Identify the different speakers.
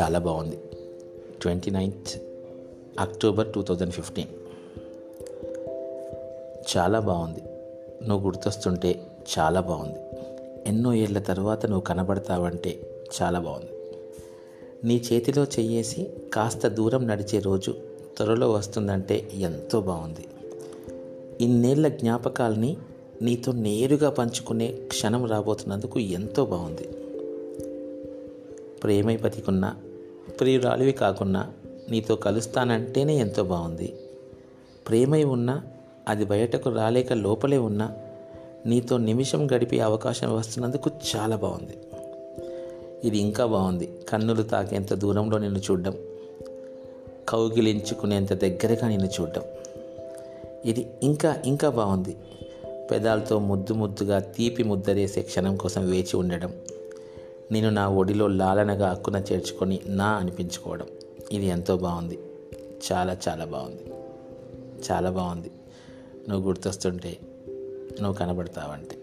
Speaker 1: చాలా బాగుంది. Twenty ninth October two thousand fifteen చాలా బాగుంది. నువ్వు గుర్తొస్తుంటే చాలా బాగుంది. ఎన్నో ఏళ్ళ తర్వాత నువ్వు కనబడతావంటే చాలా బాగుంది. నీ చేతిలో చెయ్యేసి కాస్త దూరం నడిచే రోజు త్వరలో వస్తుందంటే ఎంతో బాగుంది. ఇన్నేళ్ళ జ్ఞాపకాల్ని నీతో నేరుగా పంచుకునే క్షణం రాబోతున్నందుకు ఎంతో బాగుంది. ప్రేమై బతికున్నా ప్రియురాలివి కాకున్నా నీతో కలుస్తానంటేనే ఎంతో బాగుంది. ప్రేమై ఉన్నా అది బయటకు రాలేక లోపలే ఉన్నా నీతో నిమిషం గడిపే అవకాశం వస్తున్నందుకు చాలా బాగుంది. ఇది ఇంకా బాగుంది. కన్నులు తాకేంత దూరంలో నిన్ను చూడడం కౌగిలించుకునేంత దగ్గరగా నిన్ను చూడడం. ఇది ఇంకా ఇంకా బాగుంది. పెదాలతో ముద్దు ముద్దుగా తీపి ముద్దరేసే క్షణం కోసం వేచి ఉండడం నేను నా ఒడిలో లాలనగా అక్కున చేర్చుకొని నా అనిపించుకోవడం. ఇది ఎంతో బాగుంది చాలా చాలా బాగుంది చాలా బాగుంది నువ్వు గుర్తొస్తుంటే నువ్వు కనబడతావంటే.